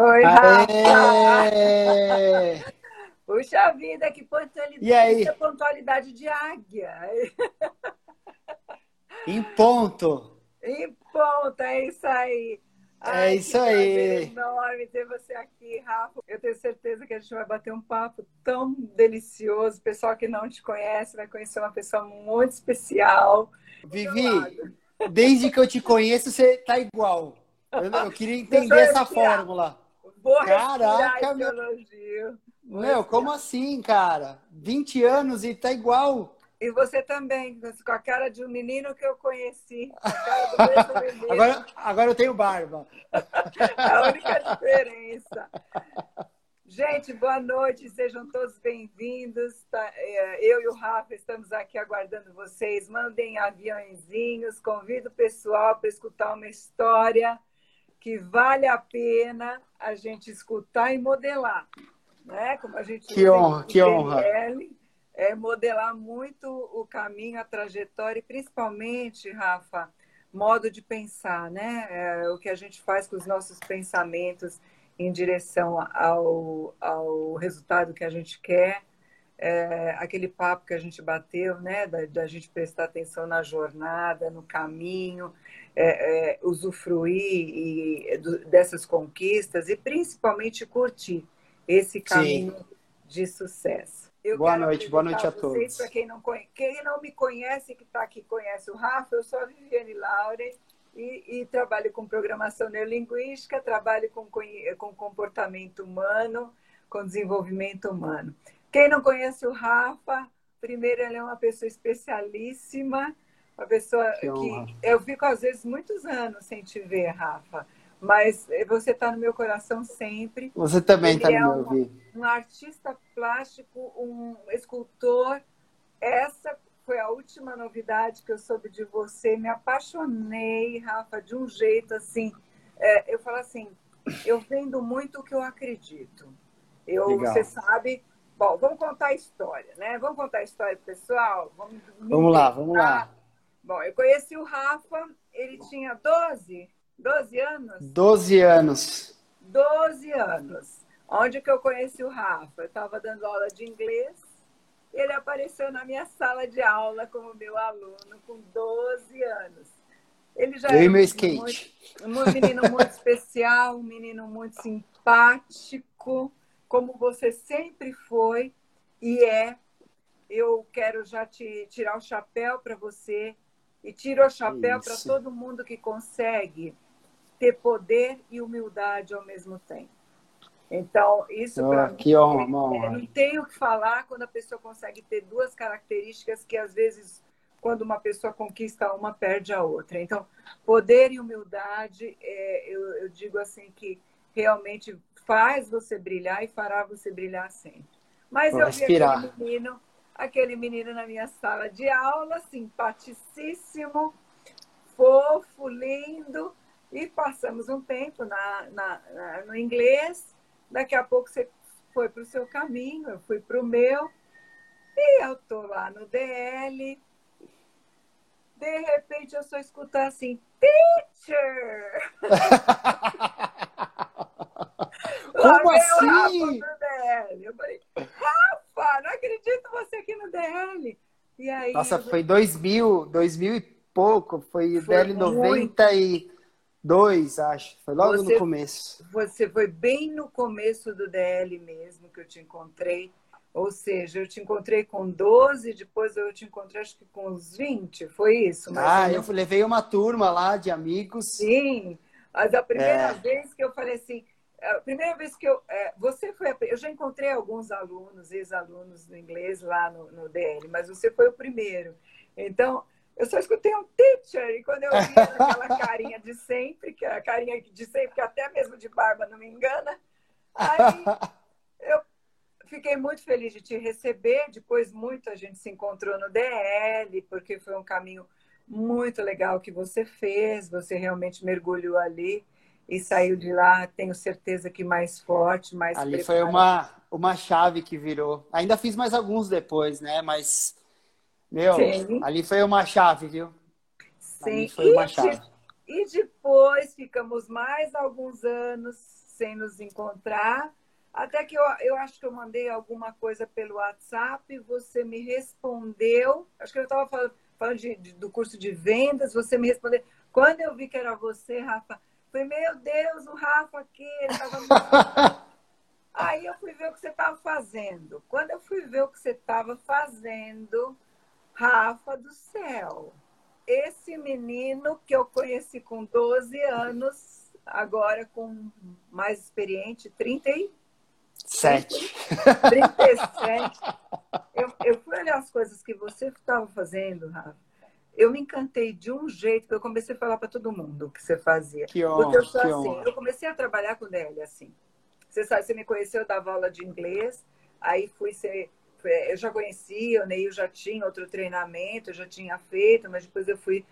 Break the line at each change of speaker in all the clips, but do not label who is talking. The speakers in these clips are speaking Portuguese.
Oi, Rafa! Puxa vida, que pontualidade,
e aí?
Pontualidade de águia.
Em ponto.
Em ponto, é isso aí.
É Ai, é isso aí.
enorme ter você aqui, Rafa. Eu tenho certeza que a gente vai bater um papo tão delicioso. O pessoal que não te conhece vai conhecer uma pessoa muito especial.
Vivi, desde que eu te conheço, você tá igual. Eu, eu queria entender essa fórmula.
Vou Caraca, meu elogio.
Meu, como assim, cara? 20 anos e tá igual.
E você também, com a cara de um menino que eu conheci.
agora, agora eu tenho barba.
a única diferença. Gente, boa noite, sejam todos bem-vindos. Tá, é, eu e o Rafa estamos aqui aguardando vocês. Mandem aviãozinhos, convido o pessoal para escutar uma história que vale a pena a gente escutar e modelar. Né? Como a gente
que honra, que honra
é modelar muito o caminho, a trajetória e principalmente, Rafa, modo de pensar, né? É, o que a gente faz com os nossos pensamentos em direção ao, ao resultado que a gente quer, é, aquele papo que a gente bateu, né? Da, da gente prestar atenção na jornada, no caminho, é, é usufruir e, do, dessas conquistas e principalmente curtir esse caminho Sim. de sucesso.
Eu boa noite, boa noite a todos.
Para quem não, quem não me conhece, que está aqui, conhece o Rafa, eu sou a Viviane Laure e, e trabalho com programação neurolinguística, trabalho com, com comportamento humano, com desenvolvimento humano. Quem não conhece o Rafa, primeiro ele é uma pessoa especialíssima, uma pessoa que, que eu fico às vezes muitos anos sem te ver, Rafa mas você está no meu coração sempre.
Você também está
é
no meu ouvido.
Um, um artista plástico, um escultor. Essa foi a última novidade que eu soube de você. Me apaixonei, Rafa, de um jeito assim. É, eu falo assim, eu vendo muito o que eu acredito. Eu, você sabe. Bom, vamos contar a história, né? Vamos contar a história pessoal?
Vamos, vamos lá, vamos lá.
Bom, eu conheci o Rafa, ele tinha 12, 12 anos?
12 anos.
12 anos. Onde que eu conheci o Rafa? Eu estava dando aula de inglês. Ele apareceu na minha sala de aula como meu aluno com 12 anos. Ele já
eu e meu skate.
Muito, um menino muito especial, um menino muito simpático, como você sempre foi e é. Eu quero já te tirar o chapéu para você e tiro o chapéu para todo mundo que consegue ter poder e humildade ao mesmo tempo. Então, isso
oh,
para
que honra,
é, não tenho o que falar quando a pessoa consegue ter duas características que às vezes quando uma pessoa conquista uma perde a outra. Então, poder e humildade, é, eu, eu digo assim que realmente faz você brilhar e fará você brilhar sempre. Mas Vou eu respirar. vi aquele menino, aquele menino na minha sala de aula, simpaticíssimo, fofo, lindo, e passamos um tempo na, na, na no inglês. Daqui a pouco você foi para o seu caminho, eu fui para o meu. E eu tô lá no DL. De repente eu só escutar assim, teacher!
Como assim?
DL. Eu falei, Rafa, não acredito você aqui no DL. E aí,
Nossa, foi 2000, 2000 e pouco, foi, foi DL 90 e Dois, acho. Foi logo você, no começo.
Você foi bem no começo do DL mesmo que eu te encontrei. Ou seja, eu te encontrei com 12, depois eu te encontrei acho que com uns 20, foi isso?
ah, eu levei uma turma lá de amigos.
Sim, mas a primeira é... vez que eu falei assim, a primeira vez que eu. É, você foi. Eu já encontrei alguns alunos, ex-alunos do inglês lá no, no DL, mas você foi o primeiro. Então, eu só escutei um teacher, e quando eu vi aquela carinha de sempre, que é a carinha de sempre, que até mesmo de barba não me engana, aí eu fiquei muito feliz de te receber. Depois, muito a gente se encontrou no DL, porque foi um caminho muito legal que você fez. Você realmente mergulhou ali e saiu de lá, tenho certeza que mais forte, mais
Ali preparado. foi uma, uma chave que virou. Ainda fiz mais alguns depois, né? Mas meu, Sim. ali foi uma chave, viu?
Sim. Foi uma chave. E depois ficamos mais alguns anos sem nos encontrar. Até que eu, eu acho que eu mandei alguma coisa pelo WhatsApp, você me respondeu. Acho que eu estava falando, falando de, de, do curso de vendas, você me respondeu. Quando eu vi que era você, Rafa, falei, meu Deus, o Rafa aqui, ele estava. Aí eu fui ver o que você estava fazendo. Quando eu fui ver o que você estava fazendo, Rafa do céu, esse menino que eu conheci com 12 anos, agora com mais experiente, 37. 37. Eu, eu fui olhar as coisas que você estava fazendo, Rafa. Eu me encantei de um jeito que eu comecei a falar para todo mundo o que você fazia.
Que honra,
Porque eu sou assim,
honra.
eu comecei a trabalhar com ele assim. Você sabe, você me conheceu, eu dava aula de inglês, aí fui ser eu já conhecia, o Neil já tinha outro treinamento, eu já tinha feito, mas depois eu fui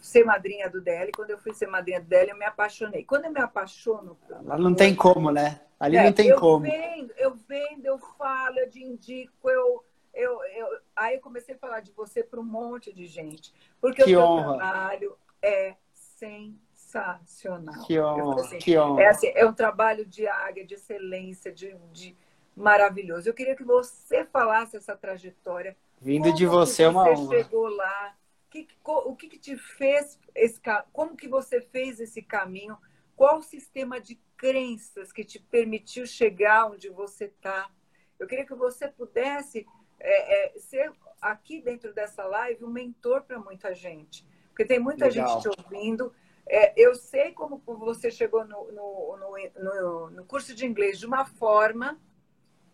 ser madrinha do DL. Quando eu fui ser madrinha do DL, eu me apaixonei. Quando eu me apaixono.
Lá não tem como, né? Ali é, não tem
eu
como.
Vendo, eu vendo, eu falo, eu te indico, eu, eu, eu... aí eu comecei a falar de você para um monte de gente. Porque
que
o
honra.
trabalho é sensacional.
Que honra,
assim,
que honra.
É, assim, é um trabalho de águia, de excelência, de, de maravilhoso. Eu queria que você falasse essa trajetória.
Vindo de você é uma
você
honra.
chegou lá? Que, o que, que te fez esse como que você fez esse caminho? Qual o sistema de crenças que te permitiu chegar onde você está? Eu queria que você pudesse é, é, ser aqui dentro dessa live um mentor para muita gente, porque tem muita
Legal.
gente te ouvindo. É, eu sei como você chegou no, no, no, no curso de inglês de uma forma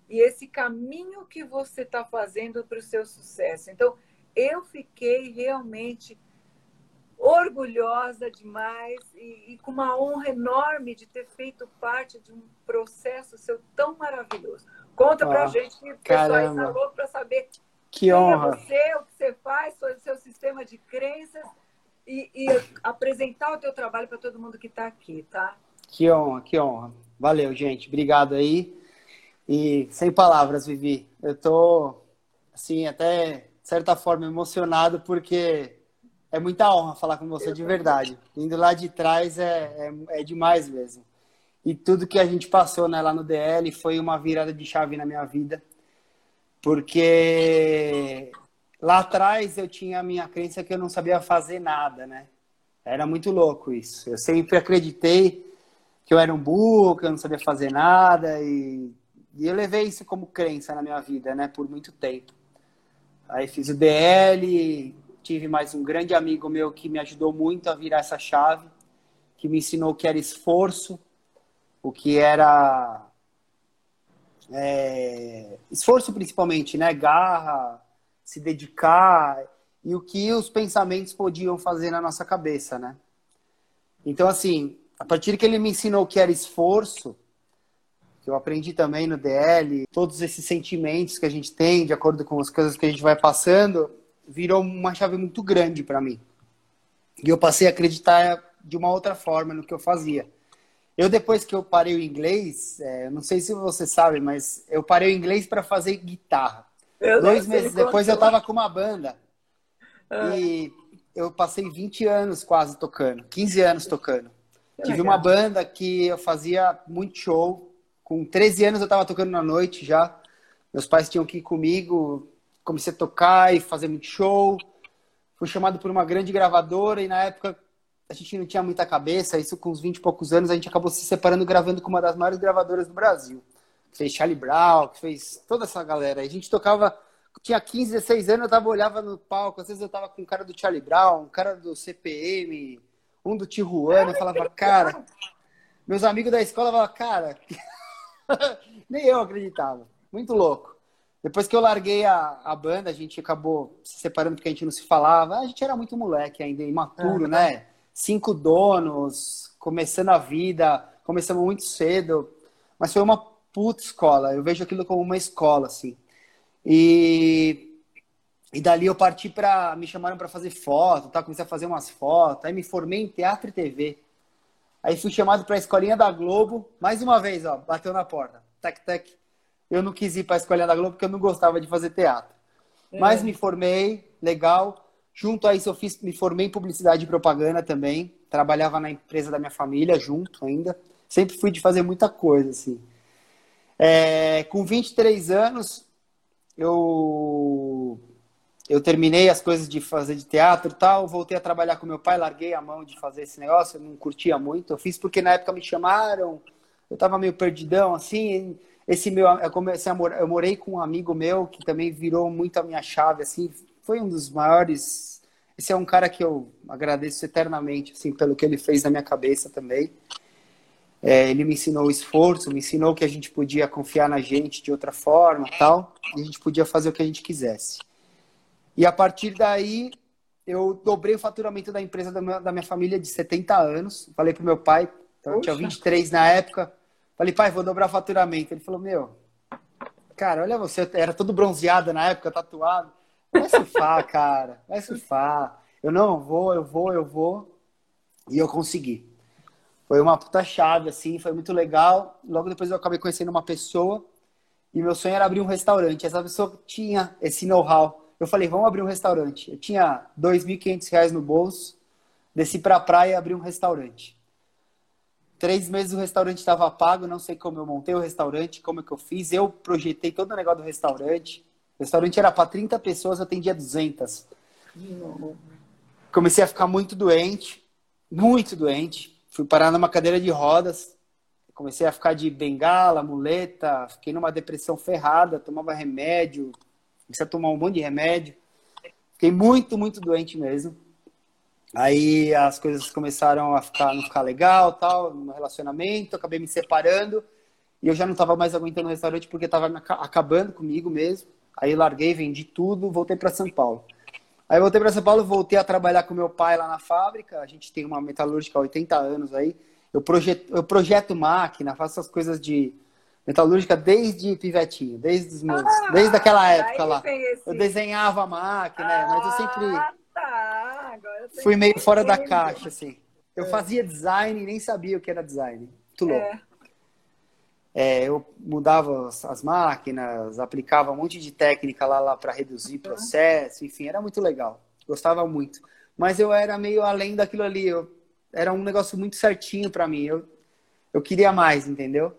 e esse caminho que você está fazendo para o seu sucesso. Então, eu fiquei realmente orgulhosa demais e, e, com uma honra enorme de ter feito parte de um processo seu tão maravilhoso. Conta ah, pra gente pessoal está louco para saber
que
quem
honra.
é você, o que você faz, o seu sistema de crenças e, e apresentar o teu trabalho para todo mundo que está aqui, tá?
Que honra, que honra. Valeu, gente. Obrigado aí. E sem palavras, Vivi. Eu tô, assim, até de certa forma emocionado porque é muita honra falar com você de verdade. Indo lá de trás é, é, é, demais mesmo. E tudo que a gente passou né, lá no DL foi uma virada de chave na minha vida. Porque lá atrás eu tinha a minha crença que eu não sabia fazer nada, né? Era muito louco isso. Eu sempre acreditei que eu era um burro, que eu não sabia fazer nada e e eu levei isso como crença na minha vida, né, por muito tempo. Aí fiz o DL, tive mais um grande amigo meu que me ajudou muito a virar essa chave, que me ensinou que era esforço, o que era é, esforço principalmente, né, garra, se dedicar e o que os pensamentos podiam fazer na nossa cabeça, né? Então assim, a partir que ele me ensinou o que era esforço, que eu aprendi também no DL, todos esses sentimentos que a gente tem, de acordo com as coisas que a gente vai passando, virou uma chave muito grande para mim. E eu passei a acreditar de uma outra forma no que eu fazia. Eu, depois que eu parei o inglês, é, não sei se você sabe, mas eu parei o inglês para fazer guitarra. Eu Dois meses depois eu estava com uma banda. Ah. E eu passei 20 anos quase tocando, 15 anos tocando. Que Tive legal. uma banda que eu fazia muito show, com 13 anos eu estava tocando na noite já. Meus pais tinham que ir comigo. Comecei a tocar e fazer muito show. Fui chamado por uma grande gravadora e na época a gente não tinha muita cabeça. Isso com uns 20 e poucos anos a gente acabou se separando gravando com uma das maiores gravadoras do Brasil. Que fez Charlie Brown, que fez toda essa galera. A gente tocava tinha 15, 16 anos, eu tava, olhava no palco, às vezes eu tava com um cara do Charlie Brown, um cara do CPM, um do Tijuana, eu falava, cara, meus amigos da escola falavam, cara, Nem eu acreditava. Muito louco. Depois que eu larguei a, a banda, a gente acabou se separando porque a gente não se falava. A gente era muito moleque ainda, imaturo, uhum. né? Cinco donos, começando a vida, começamos muito cedo. Mas foi uma puta escola. Eu vejo aquilo como uma escola, assim. E, e dali eu parti para Me chamaram para fazer foto, tá? comecei a fazer umas fotos. Aí me formei em teatro e TV. Aí fui chamado para a escolinha da Globo, mais uma vez, ó, bateu na porta. Tac, tac. Eu não quis ir para a escolinha da Globo porque eu não gostava de fazer teatro. É. Mas me formei, legal. Junto a isso eu fiz, me formei em publicidade e propaganda também. Trabalhava na empresa da minha família junto ainda. sempre fui de fazer muita coisa, assim. É, com 23 anos, eu eu terminei as coisas de fazer de teatro e tal, voltei a trabalhar com meu pai, larguei a mão de fazer esse negócio, eu não curtia muito. Eu fiz porque na época me chamaram, eu tava meio perdidão, assim. Esse meu, eu comecei a eu morei com um amigo meu que também virou muito a minha chave, assim. Foi um dos maiores. Esse é um cara que eu agradeço eternamente, assim, pelo que ele fez na minha cabeça também. É, ele me ensinou o esforço, me ensinou que a gente podia confiar na gente de outra forma, tal, e a gente podia fazer o que a gente quisesse. E a partir daí, eu dobrei o faturamento da empresa da minha, da minha família de 70 anos. Falei pro meu pai, então, eu tinha 23 na época. Falei, pai, vou dobrar o faturamento. Ele falou, meu, cara, olha você, era todo bronzeado na época, tatuado. Vai surfar, cara, vai surfar. Eu não vou, eu vou, eu vou. E eu consegui. Foi uma puta chave, assim, foi muito legal. Logo depois eu acabei conhecendo uma pessoa e meu sonho era abrir um restaurante. Essa pessoa tinha esse know-how. Eu falei, vamos abrir um restaurante. Eu tinha R$ 2.500 no bolso, desci para a praia e abri um restaurante. Três meses o restaurante estava pago, não sei como eu montei o restaurante, como é que eu fiz. Eu projetei todo o negócio do restaurante. O restaurante era para 30 pessoas, eu atendia 200. Comecei a ficar muito doente, muito doente. Fui parar numa cadeira de rodas. Comecei a ficar de bengala, muleta. Fiquei numa depressão ferrada, tomava remédio, Comecei a tomar um monte de remédio. Fiquei muito, muito doente mesmo. Aí as coisas começaram a ficar, não ficar legal, tal, no relacionamento, acabei me separando e eu já não estava mais aguentando o restaurante porque estava acabando comigo mesmo. Aí larguei, vendi tudo, voltei para São Paulo. Aí voltei para São Paulo, voltei a trabalhar com meu pai lá na fábrica. A gente tem uma metalúrgica há 80 anos aí. Eu projeto, eu projeto máquina, faço as coisas de metalúrgica desde pivetinho, desde os meus, ah, desde aquela época lá. Eu desenhava a máquina, ah, mas eu sempre tá. Agora eu fui meio fora da caixa, assim. Eu é. fazia design e nem sabia o que era design. Muito louco. É. É, eu mudava as máquinas, aplicava um monte de técnica lá, lá para reduzir processo, enfim, era muito legal. Gostava muito. Mas eu era meio além daquilo ali. Eu, era um negócio muito certinho para mim. Eu, eu queria mais, entendeu?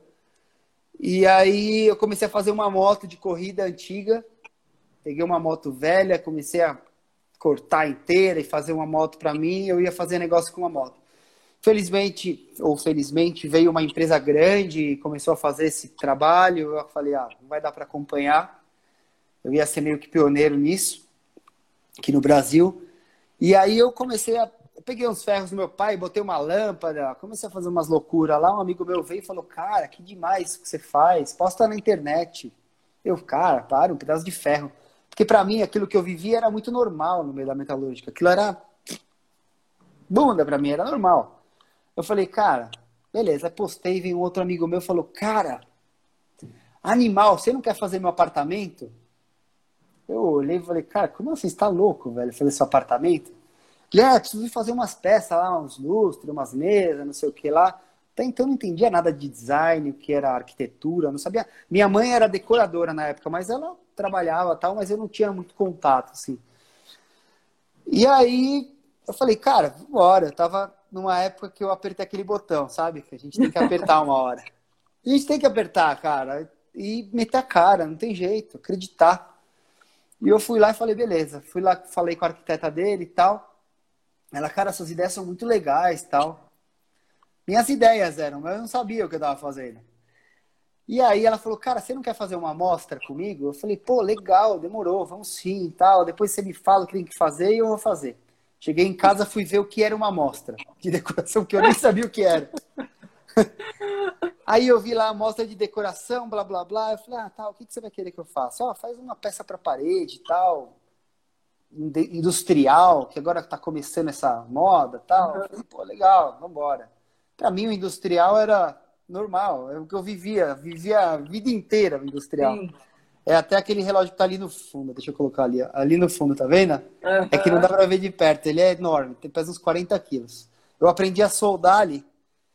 E aí eu comecei a fazer uma moto de corrida antiga. Peguei uma moto velha, comecei a cortar inteira e fazer uma moto para mim. Eu ia fazer negócio com uma moto. Felizmente, ou felizmente, veio uma empresa grande e começou a fazer esse trabalho. Eu falei, ah, não vai dar para acompanhar. Eu ia ser meio que pioneiro nisso, aqui no Brasil. E aí eu comecei a eu peguei uns ferros do meu pai, botei uma lâmpada, comecei a fazer umas loucuras lá. Um amigo meu veio e falou: Cara, que demais que você faz, posta na internet. Eu, cara, para, um pedaço de ferro. Porque para mim aquilo que eu vivia era muito normal no meio da metalúrgica. Aquilo era bunda para mim, era normal. Eu falei, cara, beleza, postei, vem um outro amigo meu falou: Cara, animal, você não quer fazer meu apartamento? Eu olhei e falei, cara, como assim? Você está louco, velho, fazer seu apartamento? E é, preciso fazer umas peças lá, uns lustres, umas mesas, não sei o que lá. Até então não entendia nada de design, o que era arquitetura, não sabia. Minha mãe era decoradora na época, mas ela trabalhava tal, mas eu não tinha muito contato, assim. E aí eu falei, cara, bora. Eu tava numa época que eu apertei aquele botão, sabe? Que a gente tem que apertar uma hora. A gente tem que apertar, cara, e meter a cara, não tem jeito, acreditar. E eu fui lá e falei, beleza. Fui lá, falei com a arquiteta dele e tal. Ela, cara, suas ideias são muito legais tal. Minhas ideias eram, mas eu não sabia o que eu estava fazendo. E aí ela falou, cara, você não quer fazer uma amostra comigo? Eu falei, pô, legal, demorou, vamos sim tal. Depois você me fala o que tem que fazer e eu vou fazer. Cheguei em casa, fui ver o que era uma amostra de decoração, que eu nem sabia o que era. Aí eu vi lá a amostra de decoração, blá, blá, blá. Eu falei, ah, tá, o que, você vai querer que eu faça? Ó, oh, faz uma peça para parede e tal industrial, que agora está começando essa moda tal. Uhum. Falei, Pô, legal, vamos embora. Para mim, o industrial era normal, é o que eu vivia, vivia a vida inteira o industrial. Sim. É até aquele relógio que tá ali no fundo, deixa eu colocar ali, ali no fundo, tá vendo? Uhum. É que não dá para ver de perto, ele é enorme, tem pesa uns 40 quilos. Eu aprendi a soldar ali.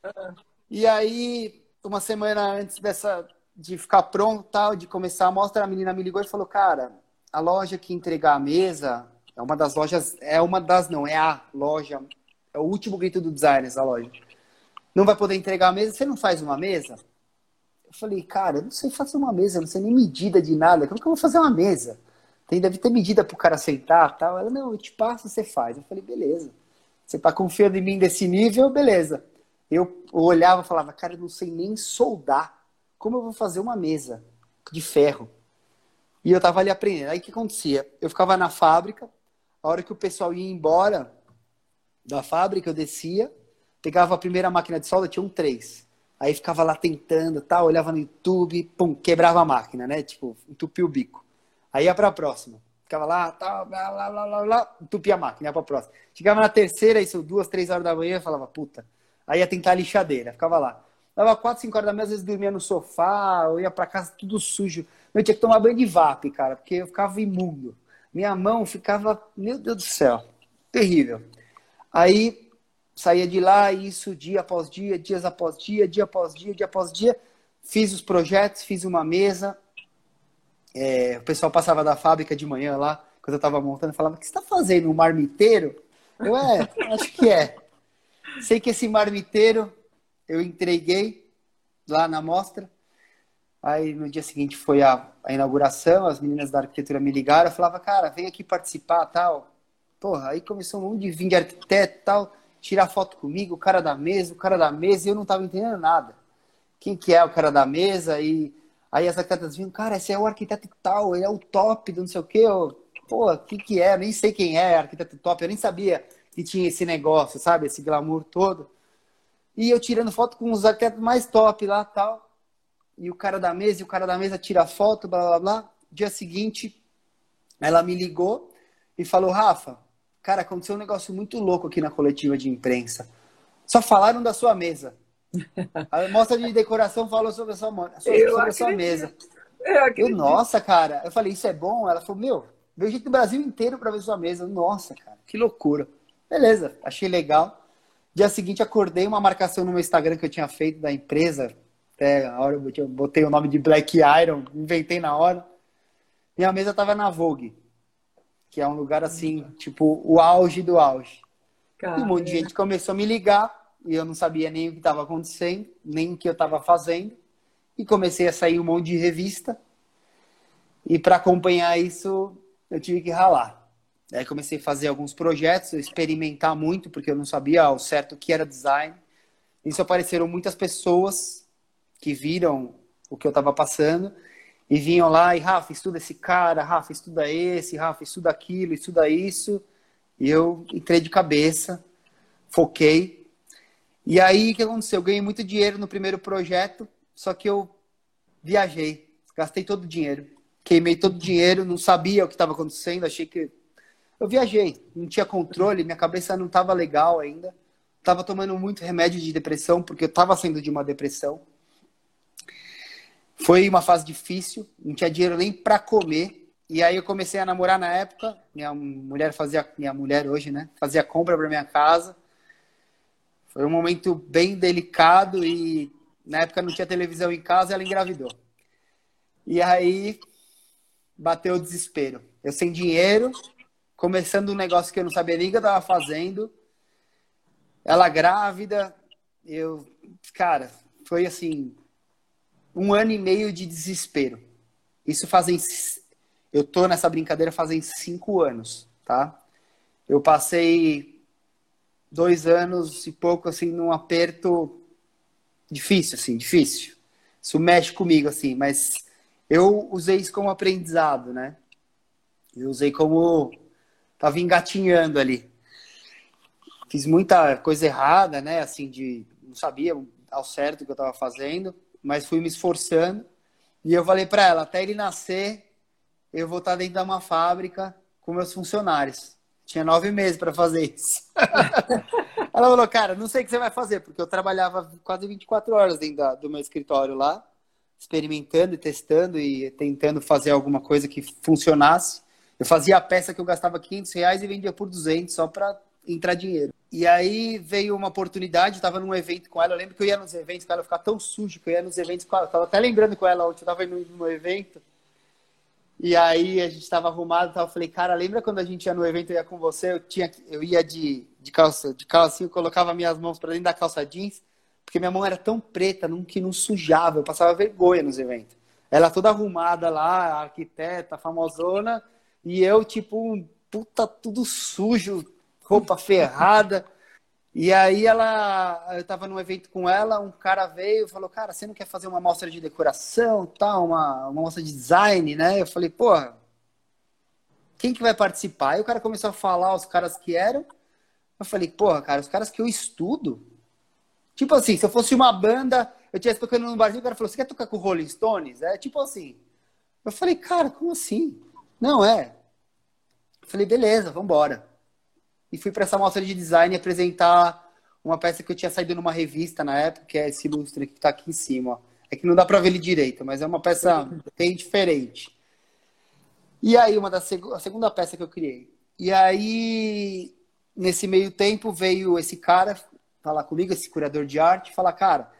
Uhum. E aí, uma semana antes dessa, de ficar pronto, tal, de começar a mostra, a menina me ligou e falou, cara, a loja que entregar a mesa é uma das lojas, é uma das, não, é a loja, é o último grito do design essa loja. não vai poder entregar a mesa, você não faz uma mesa? Eu falei, cara, eu não sei fazer uma mesa, não sei nem medida de nada, como que eu vou fazer uma mesa? Tem, deve ter medida pro cara sentar tal. Ela, não, eu te passo, você faz. Eu falei, beleza. Você tá confiando em mim desse nível, beleza. Eu olhava e falava, cara, eu não sei nem soldar. Como eu vou fazer uma mesa de ferro? E eu tava ali aprendendo. Aí o que acontecia? Eu ficava na fábrica, a hora que o pessoal ia embora da fábrica, eu descia, pegava a primeira máquina de solda, tinha um três. Aí ficava lá tentando, tal, olhava no YouTube, pum, quebrava a máquina, né? Tipo, entupia o bico. Aí ia para a próxima. Ficava lá, tal, blá, blá, blá, blá, blá, entupia a máquina, ia para a próxima. Chegava na terceira, isso duas, três horas da manhã, eu falava, puta. Aí ia tentar a lixadeira, ficava lá. Dava quatro, cinco horas da manhã, às vezes dormia no sofá, ou ia para casa tudo sujo. Eu tinha que tomar banho de VAP, cara, porque eu ficava imundo. Minha mão ficava, meu Deus do céu, terrível. Aí saía de lá, isso dia após dia, dias após dia, dia após dia, dia após dia. Fiz os projetos, fiz uma mesa, é, o pessoal passava da fábrica de manhã lá, quando eu estava montando, falava: O que você está fazendo? Um marmiteiro? Eu, é, acho que é. Sei que esse marmiteiro eu entreguei lá na mostra. Aí no dia seguinte foi a, a inauguração, as meninas da arquitetura me ligaram, eu falava, cara, vem aqui participar tal. Porra, aí começou um monte de vir de arquiteto tal, tirar foto comigo, o cara da mesa, o cara da mesa, e eu não tava entendendo nada. Quem que é o cara da mesa? E Aí as arquitetas vinham, cara, esse é o arquiteto tal, ele é o top do não sei o quê. Eu, Pô, o que que é? Eu nem sei quem é arquiteto top. Eu nem sabia que tinha esse negócio, sabe? Esse glamour todo. E eu tirando foto com os arquitetos mais top lá tal. E o cara da mesa, e o cara da mesa tira foto, blá, blá, blá. Dia seguinte, ela me ligou e falou, Rafa, cara, aconteceu um negócio muito louco aqui na coletiva de imprensa. Só falaram da sua mesa. A mostra de decoração falou sobre a sua, sobre, sobre a sua mesa. Eu, eu, nossa, cara. Eu falei, isso é bom? Ela falou, meu, veio gente do Brasil inteiro para ver sua mesa. Nossa, cara, que loucura. Beleza, achei legal. Dia seguinte, acordei uma marcação no meu Instagram que eu tinha feito da empresa. Até a hora eu botei o nome de Black Iron, inventei na hora. Minha mesa tava na Vogue, que é um lugar assim, tipo, o auge do auge. E um monte de gente começou a me ligar e eu não sabia nem o que estava acontecendo, nem o que eu estava fazendo. E comecei a sair um monte de revista. E para acompanhar isso, eu tive que ralar. Aí comecei a fazer alguns projetos, experimentar muito, porque eu não sabia ao certo o que era design. Isso apareceram muitas pessoas que viram o que eu estava passando e vinham lá e Rafa, estuda esse cara, Rafa, estuda esse, Rafa, estuda aquilo, estuda isso. E eu entrei de cabeça, foquei e aí, o que aconteceu? Eu ganhei muito dinheiro no primeiro projeto, só que eu viajei, gastei todo o dinheiro, queimei todo o dinheiro, não sabia o que estava acontecendo, achei que. Eu viajei, não tinha controle, minha cabeça não estava legal ainda. Estava tomando muito remédio de depressão, porque eu estava saindo de uma depressão. Foi uma fase difícil, não tinha dinheiro nem para comer. E aí eu comecei a namorar na época. Minha mulher fazia, minha mulher hoje, né? Fazia compra para minha casa. Foi um momento bem delicado e na época não tinha televisão em casa, ela engravidou. E aí bateu o desespero. Eu sem dinheiro, começando um negócio que eu não sabia nem que eu estava fazendo. Ela grávida, eu, cara, foi assim, um ano e meio de desespero. Isso fazem, eu tô nessa brincadeira fazem cinco anos, tá? Eu passei dois anos e pouco, assim, num aperto difícil, assim, difícil. Isso mexe comigo, assim, mas eu usei isso como aprendizado, né? Eu usei como tava engatinhando ali. Fiz muita coisa errada, né? Assim, de não sabia ao certo o que eu estava fazendo, mas fui me esforçando. E eu falei para ela, até ele nascer, eu vou estar dentro de uma fábrica com meus funcionários. Tinha nove meses para fazer isso. Ela falou, cara, não sei o que você vai fazer, porque eu trabalhava quase 24 horas dentro da, do meu escritório lá, experimentando e testando e tentando fazer alguma coisa que funcionasse. Eu fazia a peça que eu gastava 500 reais e vendia por 200 só para entrar dinheiro. E aí veio uma oportunidade, estava num evento com ela. Eu lembro que eu ia nos eventos com ela, eu ficava tão sujo que eu ia nos eventos com ela. Eu tava até lembrando com ela ontem, eu estava indo num evento. E aí a gente estava arrumado tal. Eu falei, cara, lembra quando a gente ia no evento e ia com você? Eu, tinha, eu ia de, de calça, de assim, eu colocava minhas mãos para dentro da calça jeans porque minha mão era tão preta que não sujava, eu passava vergonha nos eventos. Ela toda arrumada lá, arquiteta, famosona, e eu, tipo, puta, tudo sujo, roupa ferrada. E aí ela, eu tava num evento com ela, um cara veio e falou, cara, você não quer fazer uma mostra de decoração, tal, uma, uma mostra de design, né? Eu falei, porra, quem que vai participar? Aí o cara começou a falar os caras que eram. Eu falei, porra, cara, os caras que eu estudo. Tipo assim, se eu fosse uma banda, eu estivesse tocando no barzinho, o cara falou, você quer tocar com Rolling Stones? É tipo assim. Eu falei, cara, como assim? Não, é. Eu falei, beleza, vamos embora e fui para essa mostra de design apresentar uma peça que eu tinha saído numa revista na época, que é esse ilustre que está aqui em cima. É que não dá para ver ele direito, mas é uma peça bem diferente. E aí, uma da seg a segunda peça que eu criei. E aí, nesse meio tempo, veio esse cara falar comigo, esse curador de arte, falar, cara,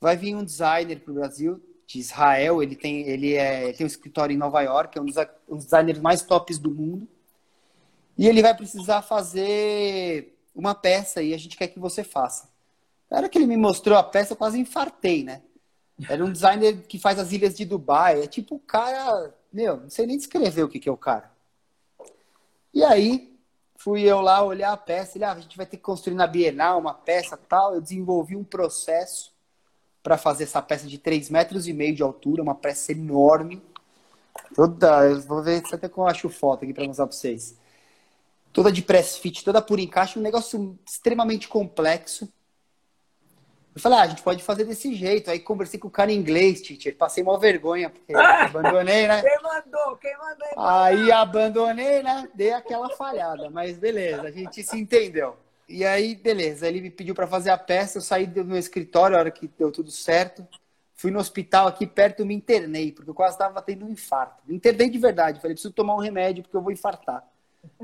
vai vir um designer para o Brasil, de Israel, ele tem, ele, é, ele tem um escritório em Nova York, é um dos, um dos designers mais tops do mundo. E ele vai precisar fazer uma peça e a gente quer que você faça. Na hora que ele me mostrou a peça, eu quase infartei, né? Era um designer que faz as ilhas de Dubai. É tipo o cara. Meu, não sei nem descrever o que, que é o cara. E aí, fui eu lá olhar a peça. Ele, ah, a gente vai ter que construir na Bienal uma peça tal. Eu desenvolvi um processo para fazer essa peça de 3 metros e meio de altura, uma peça enorme. Toda, eu vou ver se até eu acho foto aqui para mostrar para vocês toda de press fit, toda por encaixe, um negócio extremamente complexo. Eu falei, ah, a gente pode fazer desse jeito. Aí conversei com o cara em inglês, teacher. Passei uma vergonha, porque abandonei, né?
Quem mandou? Quem mandou?
Aí abandonei, né? Dei aquela falhada, mas beleza, a gente se entendeu. E aí, beleza, ele me pediu para fazer a peça, eu saí do meu escritório, a hora que deu tudo certo. Fui no hospital aqui perto, me internei, porque eu quase estava tendo um infarto. Me internei de verdade, falei, preciso tomar um remédio, porque eu vou infartar.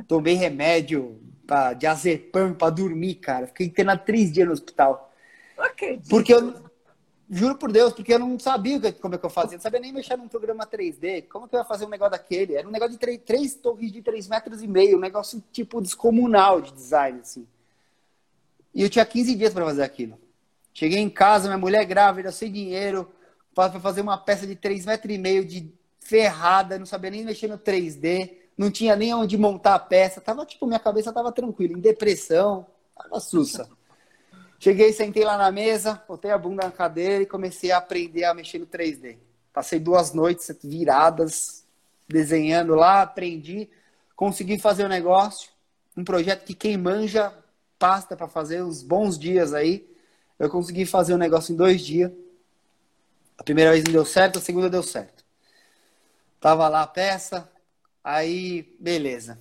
Tomei remédio pra, de azepam para dormir, cara. Fiquei internado três dias no hospital.
Acredito.
Porque eu, juro por Deus, porque eu não sabia como é que eu fazia. Não sabia nem mexer num programa 3D. Como que eu ia fazer um negócio daquele? Era um negócio de três, três torres de três metros e meio. Um negócio, tipo, descomunal de design, assim. E eu tinha 15 dias para fazer aquilo. Cheguei em casa, minha mulher grávida, sem dinheiro, para fazer uma peça de 3 metros e meio de ferrada, não sabia nem mexer no 3D não tinha nem onde montar a peça. Tava, tipo, minha cabeça tava tranquila, em depressão, tava sussa. Cheguei, sentei lá na mesa, botei a bunda na cadeira e comecei a aprender a mexer no 3D. Passei duas noites viradas, desenhando lá, aprendi, consegui fazer o um negócio, um projeto que quem manja pasta para fazer uns bons dias aí. Eu consegui fazer o um negócio em dois dias. A primeira vez não deu certo, a segunda deu certo. Tava lá a peça, Aí, beleza.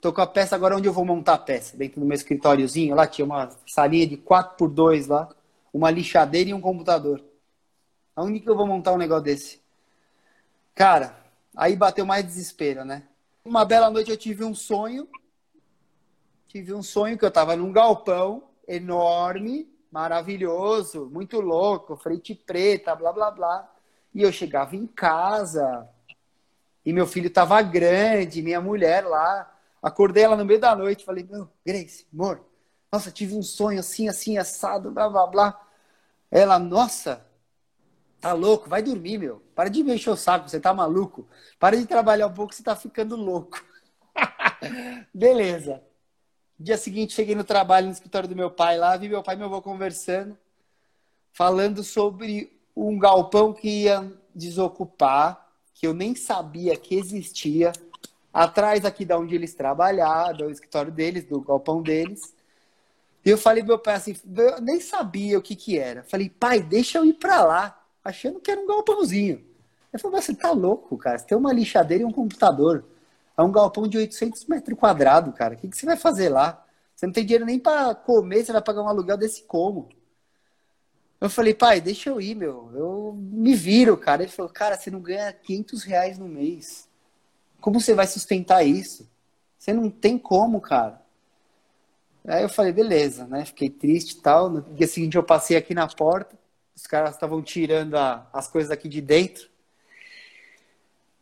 Tô com a peça agora onde eu vou montar a peça? Dentro do meu escritóriozinho, lá tinha uma salinha de 4 por 2 lá, uma lixadeira e um computador. Aonde que eu vou montar um negócio desse? Cara, aí bateu mais desespero, né? Uma bela noite eu tive um sonho. Tive um sonho que eu tava num galpão enorme, maravilhoso, muito louco, frente preta, blá blá blá. E eu chegava em casa, e meu filho estava grande, minha mulher lá. Acordei ela no meio da noite, falei, meu, Grace, amor, nossa, tive um sonho assim, assim, assado, blá, blá, blá. Ela, nossa, tá louco, vai dormir, meu. Para de me encher o saco, você tá maluco. Para de trabalhar um pouco, você tá ficando louco. Beleza. Dia seguinte, cheguei no trabalho no escritório do meu pai lá, vi meu pai e meu avô conversando, falando sobre um galpão que ia desocupar que eu nem sabia que existia, atrás aqui da onde eles trabalhavam, do escritório deles, do galpão deles. E eu falei meu pai assim, eu nem sabia o que que era. Falei, pai, deixa eu ir para lá, achando que era um galpãozinho. Ele falou, você tá louco, cara? Você tem uma lixadeira e um computador. É um galpão de 800 metros quadrados, cara. O que, que você vai fazer lá? Você não tem dinheiro nem para comer, você vai pagar um aluguel desse como? Eu falei, pai, deixa eu ir, meu. Eu me viro, cara. Ele falou, cara, você não ganha 500 reais no mês. Como você vai sustentar isso? Você não tem como, cara. Aí eu falei, beleza, né? Fiquei triste e tal. No dia seguinte eu passei aqui na porta. Os caras estavam tirando a, as coisas aqui de dentro.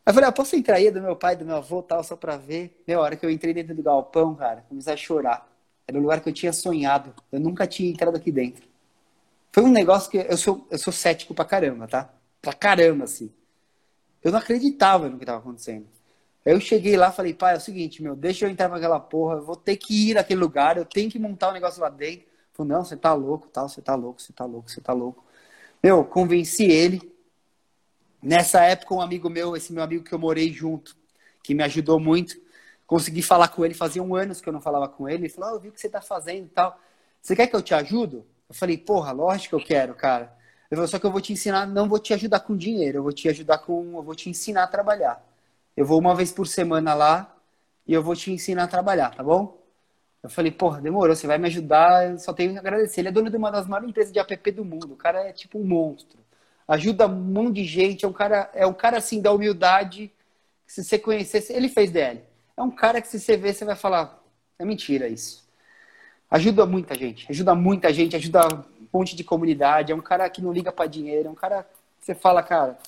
Aí eu falei, ah, posso entrar aí do meu pai, do meu avô tal, só pra ver? Meu, a hora que eu entrei dentro do galpão, cara, comecei a chorar. Era o lugar que eu tinha sonhado. Eu nunca tinha entrado aqui dentro. Foi um negócio que eu sou, eu sou cético pra caramba, tá? Pra caramba, assim. Eu não acreditava no que tava acontecendo. Aí eu cheguei lá falei, pai, é o seguinte, meu, deixa eu entrar naquela porra, eu vou ter que ir naquele lugar, eu tenho que montar um negócio lá dentro. Falei, não, você tá louco, tal, você tá louco, você tá louco, você tá louco. Meu, convenci ele. Nessa época, um amigo meu, esse meu amigo que eu morei junto, que me ajudou muito, consegui falar com ele, fazia um anos que eu não falava com ele, ele falou, oh, eu vi o que você tá fazendo e tal. Você quer que eu te ajudo? Eu falei, porra, lógico que eu quero, cara. Ele falou, só que eu vou te ensinar, não vou te ajudar com dinheiro, eu vou te ajudar com, eu vou te ensinar a trabalhar. Eu vou uma vez por semana lá e eu vou te ensinar a trabalhar, tá bom? Eu falei, porra, demorou, você vai me ajudar, eu só tenho que agradecer. Ele é dono de uma das maiores empresas de app do mundo, o cara é tipo um monstro. Ajuda um monte de gente, é um cara, é um cara assim da humildade. Se você conhecesse, ele fez DL. É um cara que se você ver, você vai falar, é mentira isso. Ajuda muita gente, ajuda muita gente, ajuda um monte de comunidade. É um cara que não liga para dinheiro, é um cara que você fala, cara,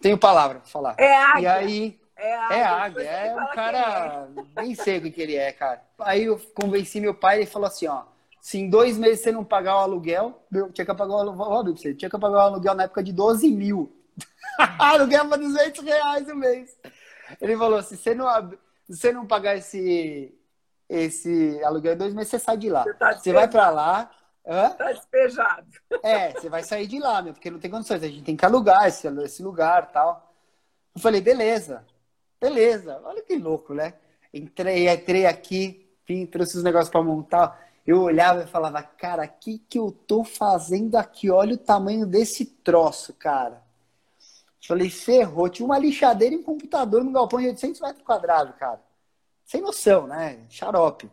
tenho palavra pra falar.
É águia.
E aí,
É
é águia, é um cara, nem sei o que, que ele é, cara. Aí eu convenci meu pai, ele falou assim, ó, se em dois meses você não pagar o aluguel, eu tinha que pagar o aluguel, você tinha que pagar o aluguel na época de 12 mil. aluguel para 200 reais o mês. Ele falou, se você não, se você não pagar esse, esse aluguel dois meses, você sai de lá.
Você, tá
você vai para lá. Hã?
Tá despejado.
É, você vai sair de lá, meu, porque não tem condições. A gente tem que alugar esse, esse lugar tal. Eu falei, beleza, beleza. Olha que louco, né? Entrei, entrei aqui, vim, trouxe os negócios para montar. Eu olhava e falava, cara, o que, que eu tô fazendo aqui? Olha o tamanho desse troço, cara. Falei, ferrou. Tinha uma lixadeira e um computador no galpão de 800 metros quadrados, cara. Sem noção, né? Xarope.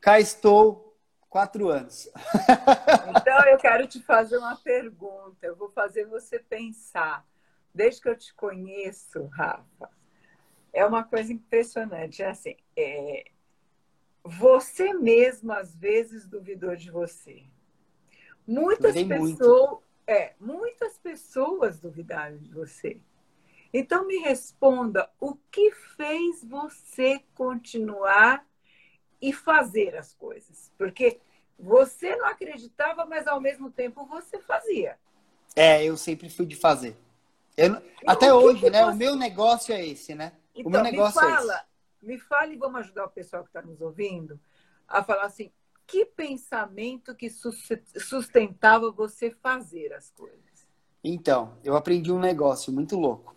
Cá estou, quatro anos.
Então, eu quero te fazer uma pergunta. Eu vou fazer você pensar. Desde que eu te conheço, Rafa, é uma coisa impressionante. É assim, é... você mesmo, às vezes, duvidou de você. Muitas pessoas...
muito.
É, muitas pessoas duvidaram de você. Então me responda, o que fez você continuar e fazer as coisas? Porque você não acreditava, mas ao mesmo tempo você fazia.
É, eu sempre fui de fazer. Eu até hoje, né?
você-
O meu negócio é esse, né?
Então,
o meu negócio
me
é
fala,
esse.
me fala e vamos ajudar o pessoal que está nos ouvindo a falar assim, que pensamento que sus- sustentava você fazer as coisas?
Então, eu aprendi um negócio muito louco.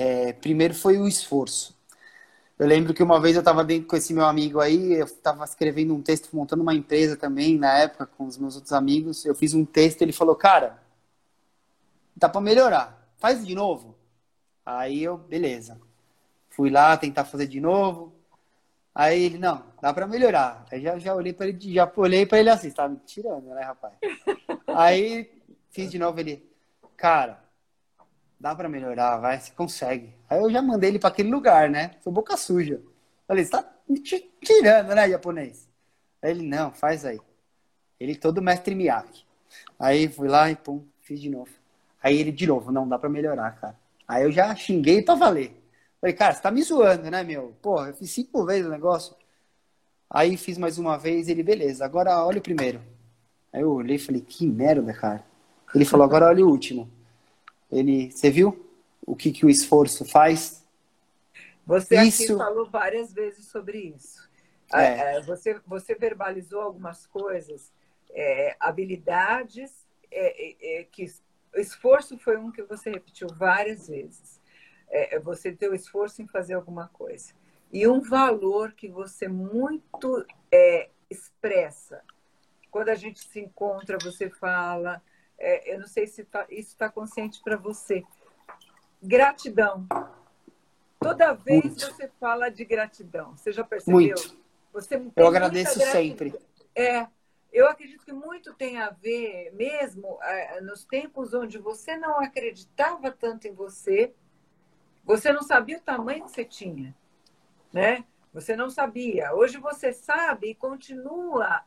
É, primeiro foi o esforço. Eu lembro que uma vez eu estava dentro com esse meu amigo aí, eu estava escrevendo um texto, montando uma empresa também, na época, com os meus outros amigos. Eu fiz um texto, ele falou, cara, dá para melhorar, faz de novo. Aí eu, beleza. Fui lá tentar fazer de novo. Aí ele, não, dá para melhorar. Aí já, já olhei para ele, já olhei para ele assim, tá me tirando, né, rapaz? Aí fiz de novo, ele, cara, dá para melhorar, vai, você consegue. Aí eu já mandei ele para aquele lugar, né? Sou boca suja. Falei, você tá me ti- tirando, né, japonês? Aí ele, não, faz aí. Ele todo mestre Miyake. Aí fui lá e pum, fiz de novo. Aí ele de novo, não dá para melhorar, cara. Aí eu já xinguei pra valer. Falei, cara, você tá me zoando, né, meu? Porra, eu fiz cinco vezes o negócio. Aí fiz mais uma vez, ele, beleza, agora olha o primeiro. Aí eu olhei e falei, que merda, cara. Ele falou, agora olha o último. Ele, você viu o que, que o esforço faz?
Você aqui
Isso-
falou várias vezes sobre isso.
É.
É, Você, você verbalizou algumas coisas, é, habilidades, é, é, é, que esforço foi um que você repetiu várias vezes. É, é você o esforço em fazer alguma coisa. E um valor que você muito é, expressa. Quando a gente se encontra, você fala. É, eu não sei se tá- isso está consciente para você. Gratidão. Toda vez
Muito.
você fala de gratidão. Você já percebeu?
Muito.
Você
Eu agradeço sempre.
É, eu acredito que muito tem a ver, mesmo eh, nos tempos onde você não acreditava tanto em você, você não sabia o tamanho que você tinha, né? Você não sabia. Hoje você sabe e continua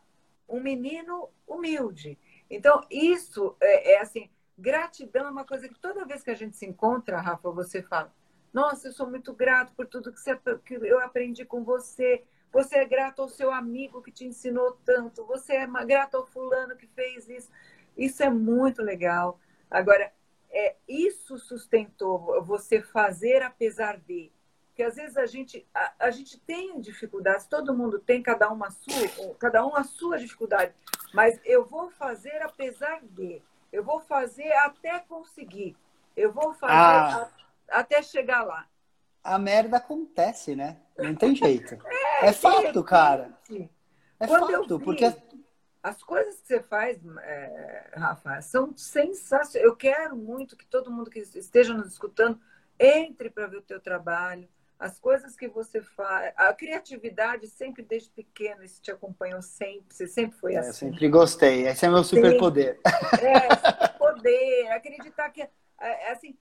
um menino humilde. Então, isso é, é assim, gratidão é uma coisa que toda vez que a gente se encontra, Rafa, você fala, nossa, eu sou muito grato por tudo que, você, que eu aprendi com você, você é grato ao seu amigo que te ensinou tanto, você é grato ao fulano que fez isso. Isso é muito legal. Agora, é, isso sustentou você fazer apesar de. Porque às vezes a gente, a, a, gente tem dificuldades, todo mundo tem, cada uma a sua, cada um a sua dificuldade. Mas eu vou fazer apesar de. Eu vou fazer até conseguir. Eu vou fazer ah, a, até chegar lá.
A merda acontece, né? Não tem jeito. é, é fato, cara. É Quando fato, vi, porque
as coisas que você faz, é, Rafa, são sensacionais. Eu quero muito que todo mundo que esteja nos escutando entre para ver o teu trabalho, as coisas que você faz, a criatividade sempre desde pequeno, isso te acompanhou sempre, você sempre foi assim. É, eu
assim. sempre gostei, esse é meu superpoder.
É, poder, acreditar que, é, é assim,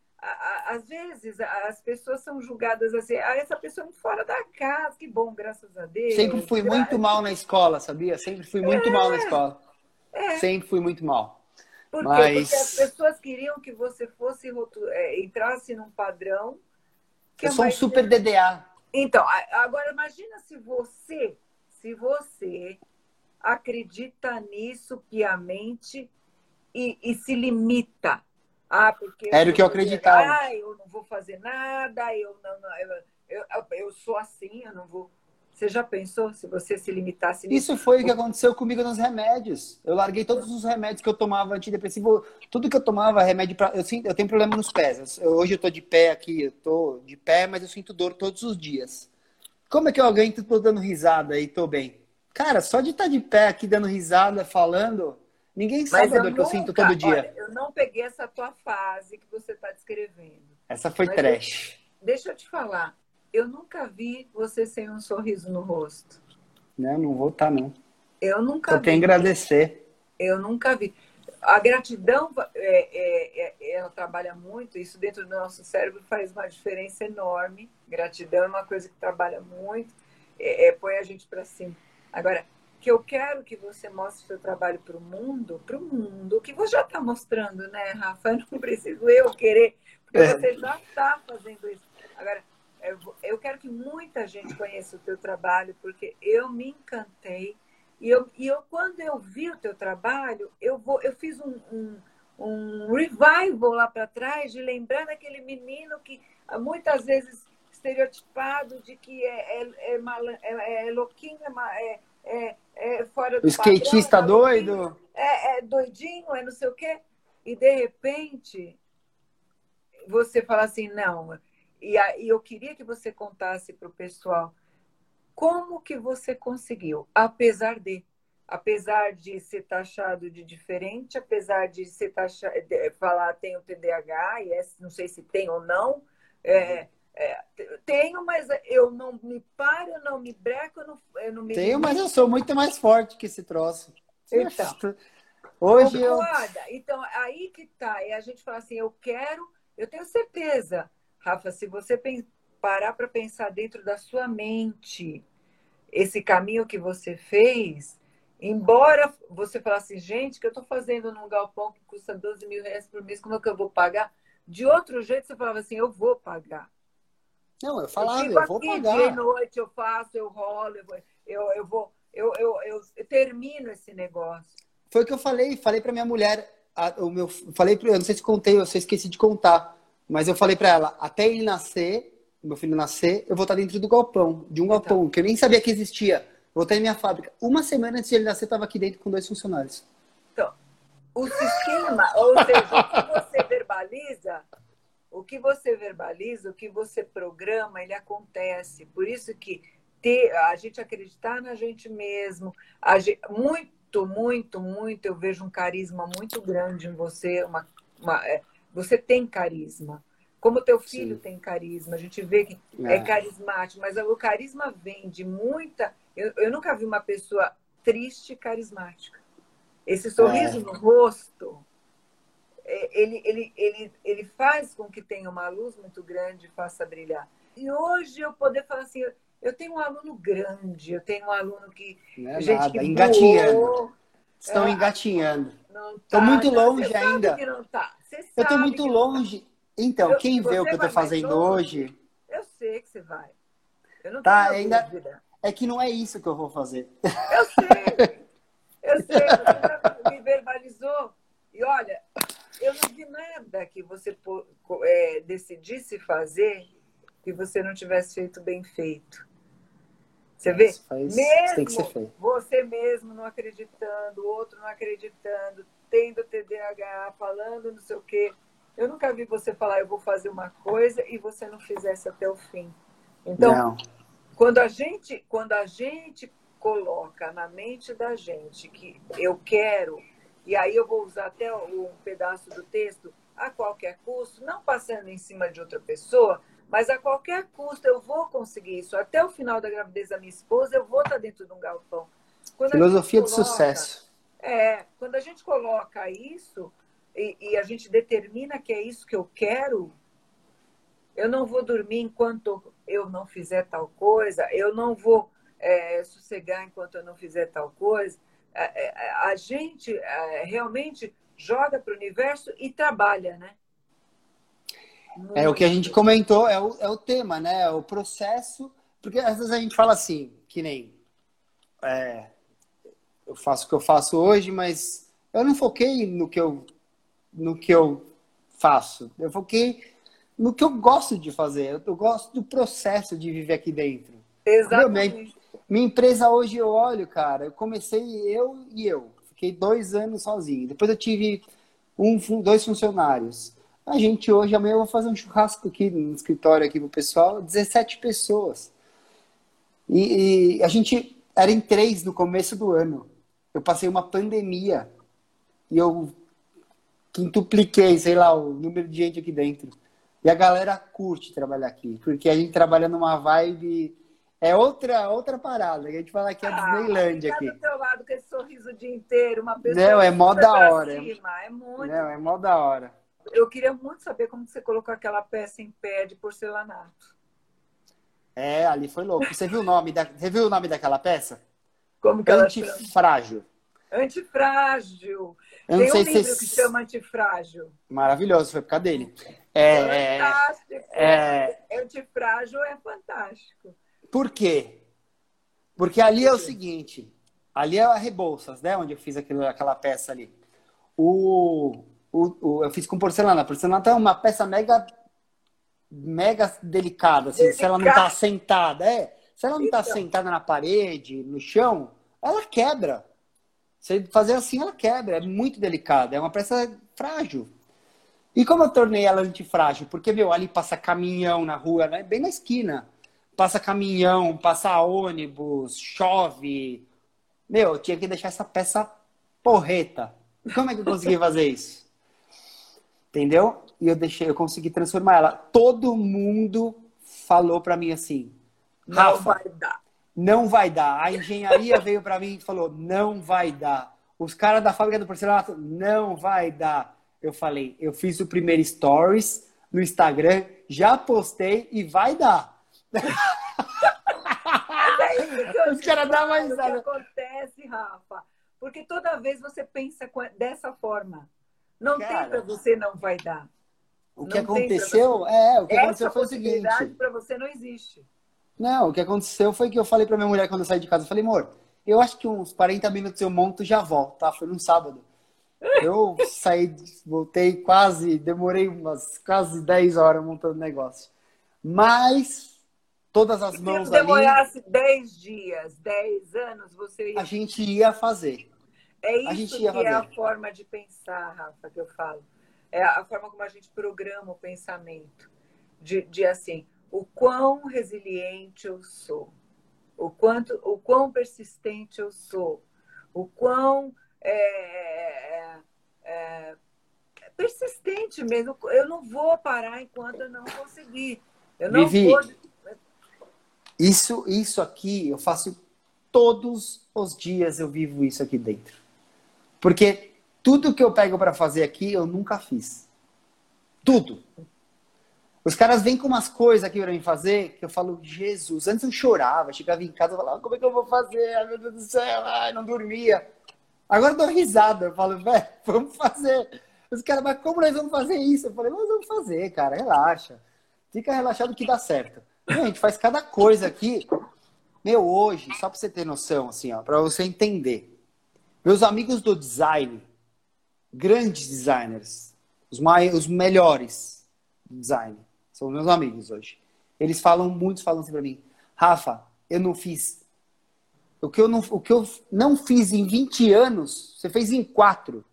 às vezes as pessoas são julgadas assim, ah, essa pessoa é fora da casa, que bom, graças a Deus.
Sempre fui muito mal na escola, sabia? Sempre fui muito é, mal na escola. É. Sempre fui muito mal.
Por Mas... Porque as pessoas queriam que você fosse é, entrasse num padrão.
Que Eu sou um super DDA.
Então, agora imagina se você, se você acredita nisso piamente e, e se limita ah, porque.
Era o que eu acreditava.
Ah, eu não vou fazer nada, eu não. não eu, eu, eu, sou assim, eu não vou. Você já pensou se você se limitasse
nisso? Isso foi o que aconteceu comigo nos remédios. Eu larguei todos os remédios que eu tomava antidepressivo, tudo que eu tomava remédio para eu, eu tenho problema nos pés. Eu, hoje eu tô de pé aqui, eu tô de pé, mas eu sinto dor todos os dias. Como é que eu aguento tô dando risada e tô bem? Cara, só de estar tá de pé aqui dando risada, falando, Ninguém sabe a dor que eu sinto todo dia. Olha,
eu não peguei essa tua fase que você está descrevendo.
Essa foi Mas trash.
Eu, deixa eu te falar. Eu nunca vi você sem um sorriso no rosto.
Não, não vou estar, tá, não.
Eu nunca
eu vi. tenho que agradecer.
Eu nunca vi. A gratidão, é, é, é, ela trabalha muito, isso dentro do nosso cérebro faz uma diferença enorme. Gratidão é uma coisa que trabalha muito, é, é põe a gente para cima. Agora, que eu quero que você mostre seu trabalho para o mundo, para o mundo, que você já está mostrando, né, Rafa? Não preciso eu querer, porque é. você já está fazendo isso. Agora, eu, quero que muita gente conheça o teu trabalho, porque eu me encantei. E eu, e eu quando eu vi o teu trabalho, eu, vou, eu fiz um, um, um revival lá para trás, de lembrar daquele menino que muitas vezes estereotipado de que é, é, é, é, é louquinho, é, é, é fora do
O skatista padrão, doido?
É, é doidinho, é não sei o quê. E de repente você fala assim, não. E, aí eu queria que você contasse para o pessoal como que você conseguiu, apesar de apesar de ser taxado de diferente, apesar de ser taxado, de falar tem o TDAH, e é, não sei se tem ou não, é, é, tenho, mas eu não me paro, eu não me breco, eu não, eu não me.
Tenho, mas eu sou muito mais forte que esse troço.
Então. Hoje eu. Então, aí que tá. E a gente fala assim: eu quero, eu tenho certeza, Rafa, se você parar para pensar dentro da sua mente esse caminho que você fez, embora você falasse, gente, que eu estou fazendo num galpão que custa 12 mil reais por mês, como é que eu vou pagar? De outro jeito, você falava assim, eu vou pagar.
Não, eu falava, eu, eu vou pagar. Dia
e noite eu faço, eu rolo, eu, eu, eu vou, eu, eu, eu, eu termino esse negócio.
Foi o que eu falei, falei para minha mulher, a, o meu, falei para, eu não sei se contei, eu sei esqueci de contar, mas eu falei para ela, até ele nascer, meu filho nascer, eu vou estar dentro do galpão, de um então. galpão que eu nem sabia que existia. vou estar em minha fábrica. Uma semana antes de ele nascer, eu estava aqui dentro com dois funcionários.
Então, o sistema, ou seja, o que você verbaliza o que você verbaliza, o que você programa, ele acontece. Por isso que ter, a gente acreditar na gente mesmo, gente, muito, muito, muito, eu vejo um carisma muito grande em você. Uma, uma é, você tem carisma. Como teu filho Sim. tem carisma, a gente vê que é. é carismático, mas o carisma vem de muita. Eu, eu nunca vi uma pessoa triste carismática. Esse sorriso é. no rosto, é, ele, ele, ele, ele faz com que tenha uma luz muito grande e faça brilhar. E hoje eu poder falar assim, eu tenho um aluno grande, eu tenho um aluno que.
Não é gente nada, que engatinhando. Voou, Estão é, engatinhando. Estou tá, muito longe ainda.
Tá.
Eu estou muito longe. Tá. Então, eu, quem vê o que eu estou fazendo longe.
Eu sei que você vai. Eu não
tá, ainda, dúvida. é que não é isso que eu vou fazer.
Eu sei. Eu sei, você me verbalizou. E olha, eu não vi nada que você é, decidisse fazer que você não tivesse feito bem feito. Você vê?
Faz,
mesmo você mesmo não acreditando, o outro não acreditando, tendo TDAH, falando não sei o quê. Eu nunca vi você falar, eu vou fazer uma coisa e você não fizesse até o fim. Então, não. quando a gente, quando a gente coloca na mente da gente que eu quero, e aí eu vou usar até um pedaço do texto, a qualquer custo, não passando em cima de outra pessoa, mas a qualquer custo eu vou conseguir isso. Até o final da gravidez da minha esposa, eu vou estar dentro de um galpão.
Quando Filosofia coloca, de sucesso.
É, quando a gente coloca isso e, e, a gente determina que é isso que eu quero, eu não vou dormir enquanto eu não fizer tal coisa, eu não vou é, sossegar enquanto eu não fizer tal coisa. A, é, a, é, a gente é, realmente joga para o universo e trabalha, né?
É o que a gente comentou, é o, é o tema, né? É o processo. Porque às vezes a gente fala assim, que nem. É, eu faço o que eu faço hoje, mas eu não foquei no que eu, no que eu faço. Eu foquei no que eu gosto de fazer. Eu gosto do processo de viver aqui dentro.
Exatamente.
Minha, minha empresa hoje eu olho, cara, eu comecei eu e eu. Fiquei dois anos sozinho. Depois eu tive um, dois funcionários. A gente hoje, amanhã eu vou fazer um churrasco aqui no escritório aqui pro pessoal, 17 pessoas. E, e, a gente era em três no começo do ano. Eu passei uma pandemia e eu quintupliquei, sei lá, o número de gente aqui dentro. E a galera curte trabalhar aqui, porque a gente trabalha numa vibe é outra, outra parada. A gente fala que é a ah, Disneylandia aqui.
do teu lado com esse sorriso o dia inteiro, uma pessoa.
Não, é mó da hora.
Cima. É muito.
Não, é mó da hora.
Eu queria muito saber como você colocou aquela peça em pé de porcelanato.
É, ali foi louco. Você viu o nome, da... Você viu o nome daquela peça?
Como que
Antifrágil.
Antifrágil. Eu Tem um livro se... que chama Antifrágil.
Maravilhoso, foi por causa dele. É,
fantástico. É... Antifrágil é fantástico.
Por quê? Porque ali é o seguinte, ali é a Rebouças, né? Onde eu fiz aquilo, aquela peça ali. O, o, o, eu fiz com porcelana. A porcelana é uma peça mega, mega delicada, assim. Delicada. Se ela não está sentada, é. Se ela não está então. sentada na parede, no chão, ela quebra. Se fazer assim, ela quebra. É muito delicada. É uma peça frágil. E como eu tornei ela antifrágil? Porque, meu, ali passa caminhão na rua, né? bem na esquina. Passa caminhão, passa ônibus, chove. Meu, eu tinha que deixar essa peça porreta. Como é que eu consegui fazer isso? Entendeu? E eu deixei, eu consegui transformar ela. Todo mundo falou para mim assim:
não vai dar.
Não vai dar. A engenharia veio para mim e falou: não vai dar. Os caras da fábrica do porcelanato, não vai dar. Eu falei: eu fiz o primeiro stories no Instagram, já postei e vai dar.
É Os caras dão mais. O que acontece, Rafa? Porque toda vez você pensa dessa forma. Não Cara, tem para você, não vai dar.
O que não aconteceu, é, o que Essa aconteceu foi o seguinte.
para você não existe.
Não, o que aconteceu foi que eu falei para minha mulher quando eu saí de casa, eu falei, amor, eu acho que uns 40 minutos eu monto e já volto, tá? Foi num sábado. Eu saí, voltei quase, demorei umas quase 10 horas montando o negócio. Mas todas as mãos
Se demorasse 10 dias, 10 anos, você ia...
A gente ia fazer.
É isso que é a forma de pensar, Rafa, que eu falo. É a forma como a gente programa o pensamento. De, de assim, o quão resiliente eu sou, o quanto, o quão persistente eu sou, o quão é, é, é, persistente mesmo. Eu não vou parar enquanto eu não conseguir. Eu não
Vivi, vou... Isso, isso aqui eu faço todos os dias. Eu vivo isso aqui dentro. Porque tudo que eu pego para fazer aqui, eu nunca fiz. Tudo. Os caras vêm com umas coisas aqui para mim fazer que eu falo, Jesus. Antes eu chorava, chegava em casa e falava, como é que eu vou fazer? Ai, meu Deus do céu, ai, não dormia. Agora eu dou risada, eu falo, velho, vamos fazer. Os caras, mas como nós vamos fazer isso? Eu falei, nós vamos fazer, cara, relaxa. Fica relaxado que dá certo. A gente faz cada coisa aqui Meu, hoje, só para você ter noção, assim, ó, para você entender. Meus amigos do design, grandes designers, os, mais, os melhores do design, são meus amigos hoje. Eles falam, muitos falam assim para mim, Rafa, eu não fiz. O que, eu não, o que eu não fiz em 20 anos, você fez em 4.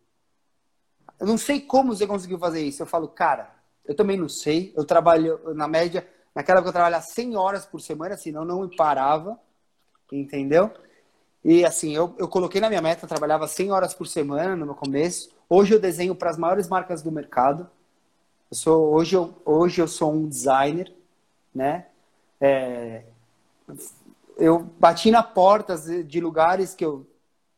Eu não sei como você conseguiu fazer isso. Eu falo, cara, eu também não sei. Eu trabalho, na média, naquela época eu trabalhava 100 horas por semana, senão não me parava. Entendeu? E assim, eu, eu coloquei na minha meta, trabalhava 100 horas por semana no meu começo. Hoje eu desenho para as maiores marcas do mercado. Eu sou, hoje, eu, hoje eu sou um designer, né? É, eu bati na portas de lugares que eu,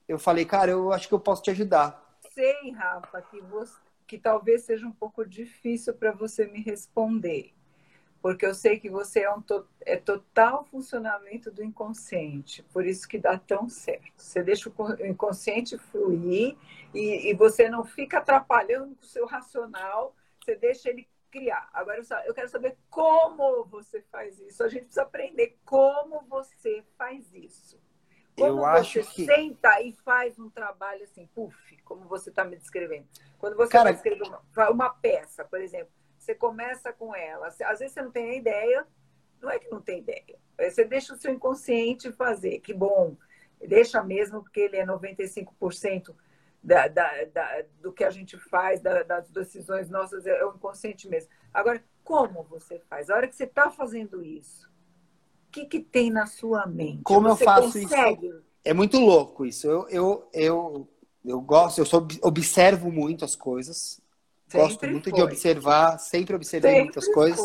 eu falei, cara, eu acho que eu posso te ajudar.
Sei, Rafa, que, você, que talvez seja um pouco difícil para você me responder, porque eu sei que você é um to, é total funcionamento do inconsciente, por isso que dá tão certo. Você deixa o inconsciente fluir e, e você não fica atrapalhando o seu racional, você deixa ele criar. Agora eu quero saber como você faz isso. A gente precisa aprender como você faz isso. Como
eu acho
você que... senta e faz um trabalho assim, puff, como você está me descrevendo. Quando você Cara... escrever uma, uma, peça, por exemplo, você começa com ela. Às vezes você não tem ideia, não é que não tem ideia. Você deixa o seu inconsciente fazer, que bom. Deixa mesmo, porque ele é 95% da, da, da, do que a gente faz, das decisões nossas, é o inconsciente mesmo. Agora, como você faz? A hora que você está fazendo isso, o que, que tem na sua mente?
Como
você
eu faço consegue... isso? É muito louco isso. Eu, eu, eu, eu gosto, eu sou, observo muito as coisas. Sempre gosto muito foi. de observar, sempre observei sempre muitas coisas.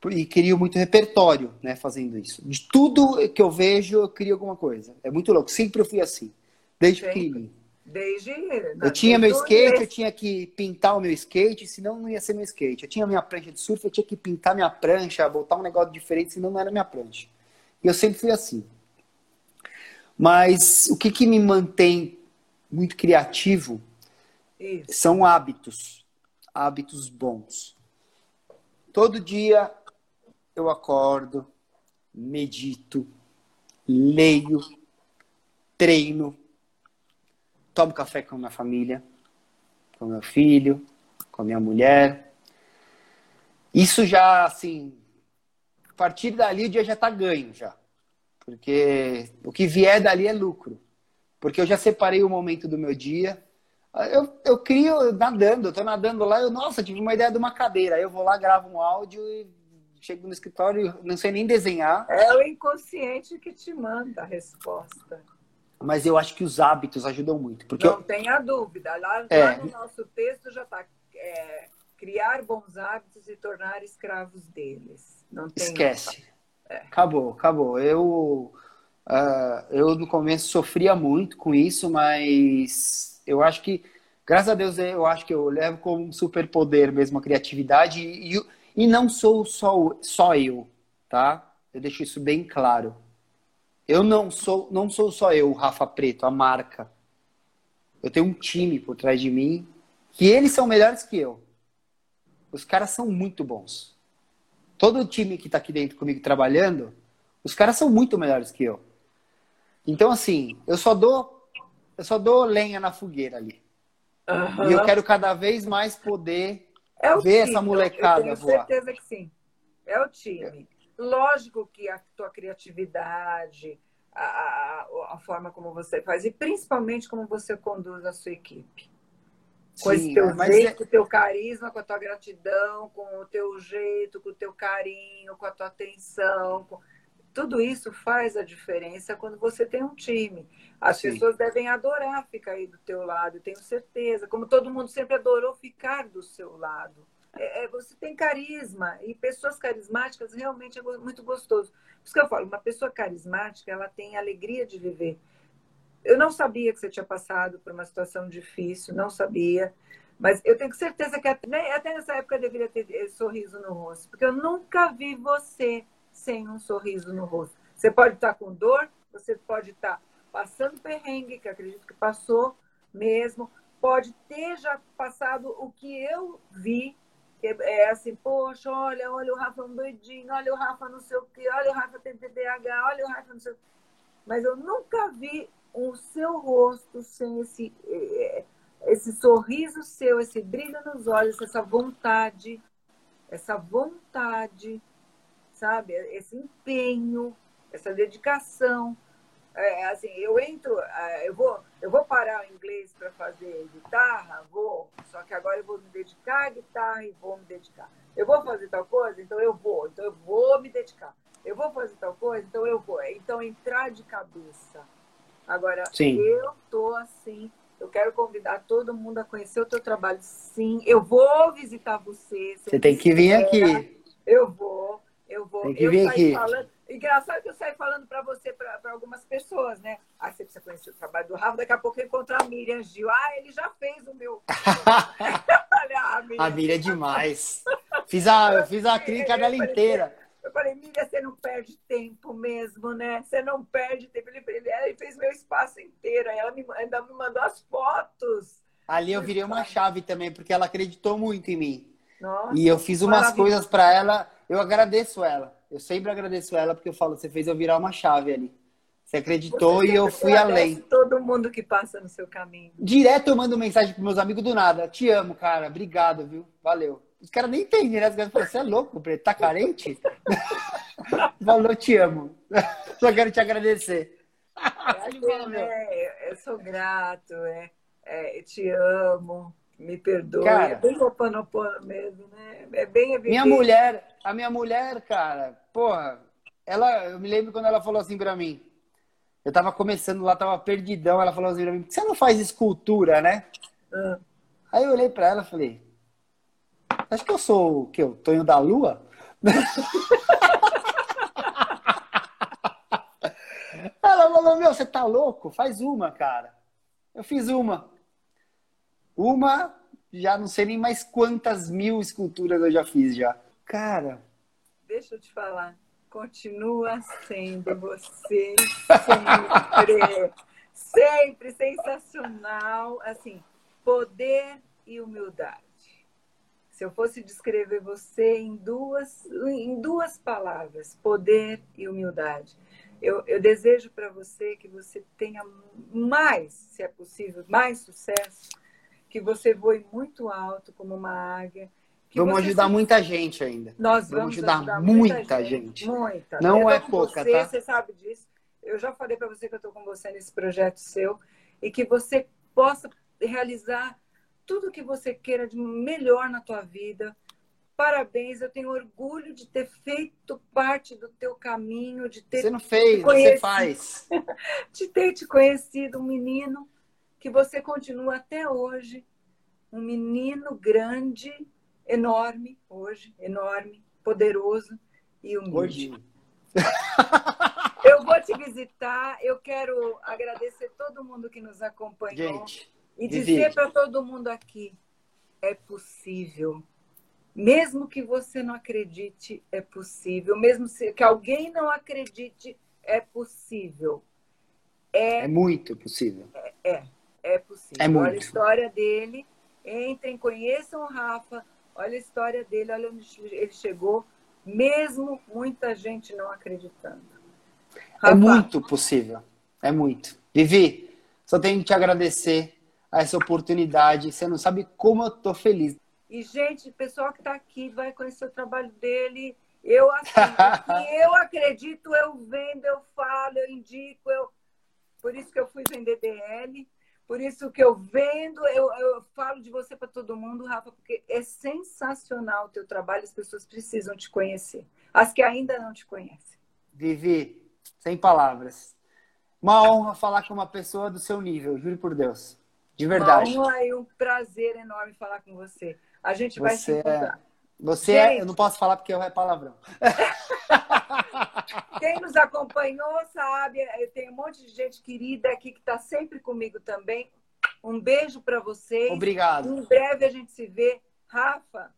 Foi. E crio muito repertório, né, fazendo isso. De tudo que eu vejo, eu crio alguma coisa. É muito louco. Sempre eu fui assim, desde pequenininho.
Desde.
Eu tinha meu skate, eu tinha que pintar o meu skate, senão não ia ser meu skate. Eu tinha minha prancha de surf, eu tinha que pintar minha prancha, botar um negócio diferente, senão não era minha prancha. E eu sempre fui assim. Mas o que, que me mantém muito criativo Isso. são hábitos. Hábitos bons. Todo dia eu acordo, medito, leio, treino, tomo café com a minha família, com meu filho, com a minha mulher. Isso já, assim, a partir dali o dia já está ganho já. Porque o que vier dali é lucro. Porque eu já separei o momento do meu dia. Eu, eu crio nadando, eu tô nadando lá, eu, nossa, tive uma ideia de uma cadeira. Aí eu vou lá, gravo um áudio e chego no escritório, não sei nem desenhar.
É o inconsciente que te manda a resposta
mas eu acho que os hábitos ajudam muito. Porque
Não
eu...
tenha dúvida. Lá, é. lá, no nosso texto já está é, criar bons hábitos e tornar escravos deles. Não tem
Esquece. É. Acabou, acabou. Eu, uh, eu no começo sofria muito com isso, mas eu acho que, graças a Deus, eu acho que eu levo como um superpoder mesmo a criatividade e, e, não sou só, só eu, tá? Eu deixo isso bem claro. Eu não sou, não sou só eu, o Rafa Preto, a marca. Eu tenho um time por trás de mim que eles são melhores que eu. Os caras são muito bons. Todo o time que está aqui dentro comigo trabalhando, os caras são muito melhores que eu. Então, assim, eu só dou, eu só dou lenha na fogueira ali. Uhum. E eu quero cada vez mais poder é ver time. essa molecada
eu tenho voar. certeza que sim. É o time. Lógico que a tua criatividade, a, a, a, forma como você faz, e principalmente como você conduz a sua equipe. Com Sim, esse teu é jeito, é... teu carisma, com a tua gratidão, com o teu jeito, com o teu carinho, com a tua atenção. Com... Tudo isso faz a diferença quando você tem um time. As Sim. pessoas devem adorar ficar aí do teu lado, tenho certeza. Como todo mundo sempre adorou ficar do seu lado. É, é, você tem carisma e pessoas carismáticas realmente é muito gostoso. Por isso que eu falo, uma pessoa carismática, ela tem alegria de viver. Eu não sabia que você tinha passado por uma situação difícil, não sabia. Mas eu tenho certeza que até, até nessa época eu deveria ter sorriso no rosto, porque eu nunca vi você sem um sorriso no rosto. Você pode estar com dor, você pode estar passando perrengue, que acredito que passou mesmo, pode ter já passado o que eu vi que é assim, poxa, olha, olha o Rafa um doidinho, olha o Rafa não sei o quê, olha o Rafa tem TDAH, olha o Rafa não sei o quê. Mas eu nunca vi o seu rosto sem esse, eh, esse sorriso seu, esse brilho nos olhos, essa vontade, essa vontade, sabe? Esse empenho, essa dedicação. É, assim, eu entro, é, eu vou, eu vou parar o inglês para fazer guitarra, vou, só que agora eu vou me dedicar à guitarra e vou me dedicar. Eu vou fazer tal coisa, então eu vou, então eu vou me dedicar. Eu vou fazer tal coisa, então eu vou. Então entrar de cabeça. Agora, sim. eu tô assim, eu quero convidar todo mundo a conhecer o teu trabalho, sim. Eu vou visitar você.
Você tem que vir aqui.
Eu vou.
Tem que vir aqui.
Falando, Engraçado que eu saio falando para você, para algumas pessoas, né? Ah, você precisa conhecer o trabalho do Rafa, daqui a pouco eu encontro a Miriam Gil. Ah, ele já fez o meu.
Olha, a, Miriam. a Miriam é demais. Fiz a, eu fiz a clínica dela inteira.
Eu falei, Miriam, você não perde tempo mesmo, né? Você não perde tempo. Ele, ele, ele fez meu espaço inteiro. Aí ela me, ainda me mandou as fotos.
Ali eu virei uma chave também, porque ela acreditou muito em mim. Nossa, e eu fiz umas coisas para ela. Eu agradeço ela eu sempre agradeço ela porque eu falo, você fez eu virar uma chave ali. Você acreditou você e eu fui além.
todo mundo que passa no seu caminho.
Direto eu mando mensagem pros meus amigos do nada. Te amo, cara. Obrigado, viu? Valeu. Os caras nem entendem, né? Os caras falam, você é louco, Preto? Tá carente? Falou, te amo. Só quero te agradecer.
É, é, eu sou grato, é, é, eu te amo, me perdoe.
Cara,
é bem oponopono mesmo, né? É bem evidente.
Minha mulher, a minha mulher, cara, porra, ela, eu me lembro quando ela falou assim pra mim. Eu tava começando lá, tava perdidão. Ela falou assim pra mim: você não faz escultura, né? Ah. Aí eu olhei pra ela e falei: Acho que eu sou o que? O Tonho da Lua? ela falou: Meu, você tá louco? Faz uma, cara. Eu fiz uma. Uma, já não sei nem mais quantas mil esculturas eu já fiz já. Cara,
deixa eu te falar, continua sendo você sempre, sempre sensacional, assim, poder e humildade. Se eu fosse descrever você em duas, em duas palavras, poder e humildade, eu, eu desejo para você que você tenha mais, se é possível, mais sucesso, que você voe muito alto como uma águia,
vamos ajudar se... muita gente ainda.
Nós vamos, vamos ajudar, ajudar, muita, muita gente, gente. Muita.
Não é pouca,
você,
tá?
Você sabe disso. Eu já falei para você que eu estou com você nesse projeto seu e que você possa realizar tudo que você queira de melhor na tua vida. Parabéns, eu tenho orgulho de ter feito parte do teu caminho, de ter
Você não fez, você faz.
de ter te conhecido um menino que você continua até hoje, um menino grande, enorme hoje, enorme, poderoso e humilde. eu vou te visitar, eu quero agradecer todo mundo que nos acompanhou
Gente,
e dizer para todo mundo aqui, é possível. Mesmo que você não acredite, é possível. Mesmo que alguém não acredite, é possível.
É, é muito possível.
É, é, é possível.
É muito.
Olha a história dele. Entrem, conheçam o Rafa. Olha a história dele, olha onde ele chegou, mesmo muita gente não acreditando.
É Rafa, é muito possível. É muito. Vivi, só tenho que te agradecer a essa oportunidade. Você não sabe como eu tô feliz.
E, gente, o pessoal que está aqui vai conhecer o trabalho dele. Eu, assim, eu acredito, eu vendo, eu falo, eu indico. Eu... Por isso que eu fui vender DL. Por isso que eu vendo, eu, eu falo de você para todo mundo, Rafa, porque é sensacional o teu trabalho, as pessoas precisam te conhecer. As que ainda não te conhecem.
Vivi, sem palavras. Uma honra falar com uma pessoa do seu nível, juro por Deus. De verdade.
Uma honra e um prazer enorme falar com você. A gente vai
você
se encontrar.
É... Você gente... é... Eu não posso falar porque é palavrão.
Quem nos acompanhou sabe, eu tenho um monte de gente querida aqui que está sempre comigo também. Um beijo para vocês.
Obrigado.
Em breve a gente se vê. Rafa,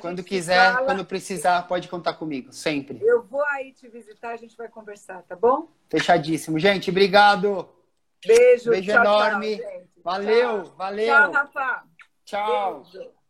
quando quiser, fala... quando precisar, pode contar comigo, sempre.
Eu vou aí te visitar, a gente vai conversar, tá bom?
Fechadíssimo. Gente, obrigado.
Beijo.
Beijo
tchau,
enorme.
Tchau,
valeu,
tchau.
valeu.
Tchau, Rafa.
Tchau.
Beijo.